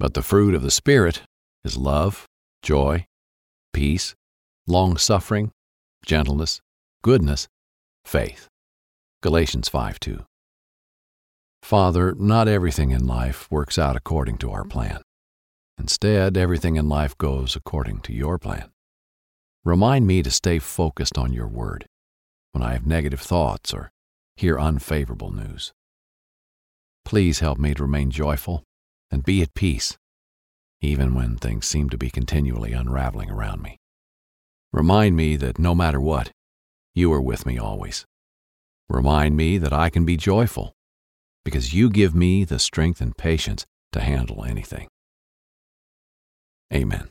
But the fruit of the Spirit is love, joy, peace, long suffering, gentleness, goodness, faith. Galatians 5 2. Father, not everything in life works out according to our plan. Instead, everything in life goes according to your plan. Remind me to stay focused on your word when I have negative thoughts or hear unfavorable news. Please help me to remain joyful and be at peace, even when things seem to be continually unraveling around me. Remind me that no matter what, you are with me always. Remind me that I can be joyful because you give me the strength and patience to handle anything. Amen.